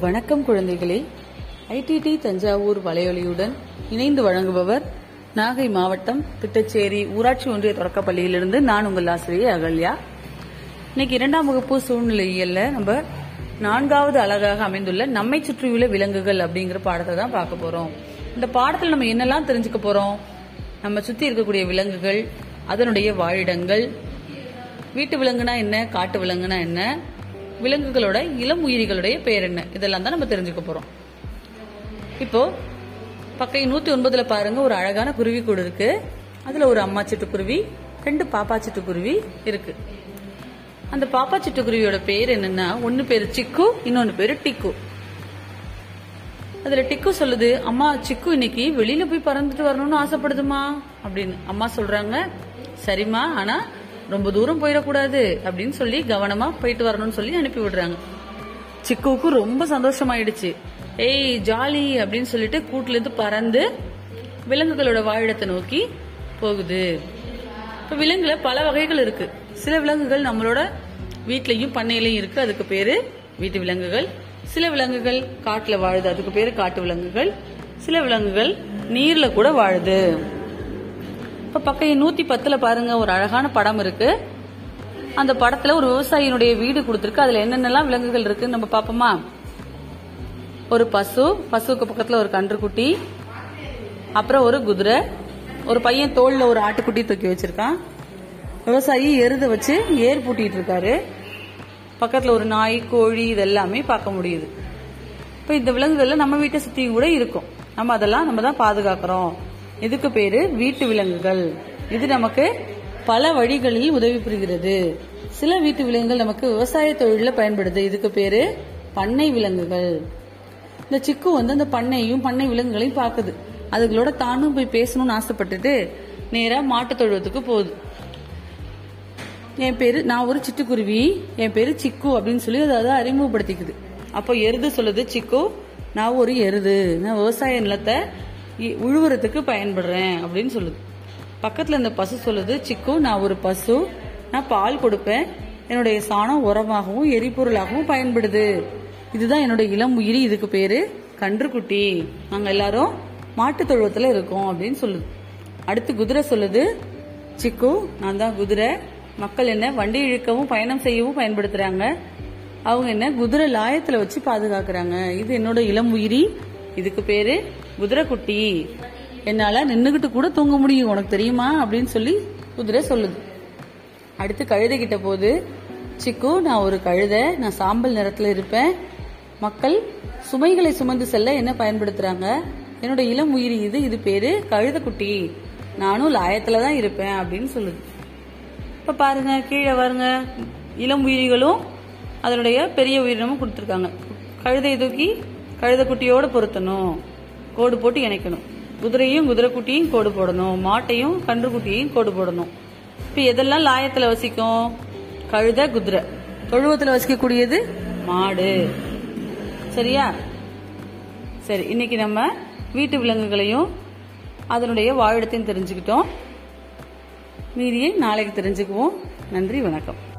வணக்கம் குழந்தைகளே. ஐடிடி தஞ்சாவூர் வலையொலியுடன் இணைந்து வழங்குபவர் நாகை மாவட்டம் திட்டச்சேரி ஊராட்சி ஒன்றிய தொடக்கப்பள்ளியிலிருந்து நான் உங்கள் ஆசிரியை அகல்யா. இன்னைக்கு இரண்டாம் வகுப்பு சூழ்நிலையில நம்ம நான்காவது அழகாக அமைந்துள்ள நம்மை சுற்றியுள்ள விலங்குகள் அப்படிங்கிற பாடத்தை தான் பார்க்க போறோம். இந்த பாடத்தில் நம்ம என்னெல்லாம் தெரிஞ்சுக்க போறோம்? நம்ம சுத்தி இருக்கக்கூடிய விலங்குகள் அதனுடைய வாழிடங்கள் வீட்டு விலங்குனா என்ன காட்டு விலங்குனா என்ன விலங்குகளோட இளம் உயிரிகளுடைய பெயர் என்ன? இதெல்லாம் தான் நம்ம தெரிஞ்சுக்க போறோம். இப்போ பக்கை நூத்தி ஒன்பதுல பாருங்க ஒரு அழகான குருவி கூடு இருக்கு. அதுல ஒரு அம்மா சிட்டுக்குருவி ரெண்டு பாப்பா சிட்டுக்குருவி இருக்கு. அந்த பாப்பா சிட்டுக்குருவியோட பேர் என்னன்னா ஒன்னு பேரு சிக்கு இன்னொன்னு பேரு டிக்கு. அதுல டிக்கு சொல்லுது அம்மா சிக்கு இன்னைக்கு வெளியில போய் பறந்துட்டு வரணும்னு ஆசைப்படுதுமா? அப்படின்னு அம்மா சொல்றாங்க சரிம்மா ஆனா ரொம்ப தூரம் போயிடக்கூடாது அப்படின்னு சொல்லி கவனமா போயிட்டு வரணும்னு சொல்லி அனுப்பி விடுறாங்க. சிக்குவுக்கு ரொம்ப சந்தோஷமாயிடுச்சு. ஏய் ஜாலி அப்படின்னு சொல்லிட்டு கூட்டுல இருந்து பறந்து விலங்குகளோட வாழிடத்தை நோக்கி போகுது. இப்ப விலங்குல பல வகைகள் இருக்கு. சில விலங்குகள் நம்மளோட வீட்லயும் பண்ணையிலயும் இருக்கு. அதுக்கு பேரு வீட்டு விலங்குகள். சில விலங்குகள் காட்டுல வாழுது அதுக்கு பேரு காட்டு விலங்குகள். சில விலங்குகள் நீர்ல கூட வாழுது. இப்போ பக்கம் நூத்தி பத்துல பாருங்க ஒரு அழகான படம் இருக்கு. அந்த படத்துல ஒரு விவசாயினுடைய வீடு கொடுத்துருக்கு. அதுல என்னென்னலாம் விலங்குகள் இருக்குன்னு நம்ம பாப்போமா ஒரு பசு பசுவுக்கு பக்கத்துல ஒரு கன்றுக்குட்டி அப்புறம் ஒரு குதிரை ஒரு பையன் தோல்ல ஒரு ஆட்டுக்குட்டி தூக்கி வச்சிருக்கான். விவசாயி எருத வச்சு ஏர் பூட்டிட்டு இருக்காரு. பக்கத்துல ஒரு நாய் கோழி இதெல்லாமே பார்க்க முடியுது. இப்ப இந்த விலங்குகள்ல நம்ம வீட்டை சுத்தியும் கூட இருக்கும். நம்ம அதெல்லாம் நம்ம தான் பாதுகாக்கிறோம். இதுக்கு பேரு வீட்டு விலங்குகள். இது நமக்கு பல வழிகளில் உதவி புரிகிறது. சில வீட்டு விலங்குகள் நமக்கு விவசாய தொழிலில் பயன்படுது. இதுக்கு பேரு பண்ணை விலங்குகள். இந்த சிக்கு வந்து அந்த பண்ணையும் பண்ணை விலங்குகளையும் பார்க்குது அதுகளோட தானும் போய் பேசணும்னு ஆசைப்பட்டுட்டு நேராக மாட்டு தொழுவத்துக்கு போகுது. என் பேர் நான் ஒரு சிட்டுக்குருவி. என் பேர் சிக்கு அப்படின்னு சொல்லி அதை அதை அறிமுகப்படுத்திக்குது. அப்போ எருது சொல்லுது சிக்கு நான் ஒரு எருது. நான் விவசாய நிலத்தை உழுவுறதுக்கு பயன்படுறேன் அப்படின்னு சொல்லுது. பக்கத்தில் இந்த பசு சொல்லுது சிக்கு நான் ஒரு பசு நான் பால் கொடுப்பேன். என்னுடைய சாணம் உரமாகவும் எரிபொருளாகவும் பயன்படுது. இதுதான் என்னோட இளம் உயிரி இதுக்கு பேரு கன்றுக்குட்டி. நாங்க எல்லாரும் மாட்டு தொழுவத்துல இருக்கோம் அப்படின்னு சொல்லுது. அடுத்து குதிரை சொல்லுது சிக்கு நான் தான் குதிரை. மக்கள் என்ன வண்டி இழுக்கவும் பயணம் செய்யவும் பயன்படுத்துறாங்க. அவங்க என்ன குதிரை லாயத்துல வச்சு பாதுகாக்கிறாங்க. இது என்னோட இளம் உயிரி இதுக்கு பேரு குதிரைக்குட்டி. என்னால நின்னுகிட்டு கூட தூங்க முடியும். உனக்கு தெரியுமா? அப்படின்னு சொல்லி குதிரை சொல்லுது. அடுத்து கழுதை கிட்ட போது சிக்கு நான் ஒரு கழுதை நான் சாம்பல் நிறத்துல இருப்பேன். மக்கள் சுமைகளை சுமந்து செல்ல என்ன பயன்படுத்துறாங்க? என்னோட இளம் உயிரி இது இது பேரு கழுதைக்குட்டி. நானும் லாயத்துல தான் இருப்பேன் அப்படின்னு சொல்லுது. இப்ப பாருங்க கீழே பாருங்க. இளம் உயிரிகளும் அதனுடைய பெரிய உயிரினமும் கொடுத்துருக்காங்க. கழுதை தூக்கி கழுதைக்குட்டியோட பொருத்தணும். கோடு போட்டு இணைக்கணும். குதிரையும் குதிரைக்குட்டியும் கோடு போடணும். மாட்டையும் கன்றுக்குட்டியையும் கோடு போடணும். இப்ப எதெல்லாம் லாயத்துல வசிக்கும்? கழுதை குதிரை. தொழுவத்துல வசிக்கக்கூடியது? மாடு. சரியா? சரி இன்னைக்கு நம்ம வீட்டு விலங்குகளையும் அதனுடைய வாழிடத்தையும் தெரிஞ்சுக்கிட்டோம். மீதியை நாளைக்கு தெரிஞ்சுக்குவோம். நன்றி வணக்கம்.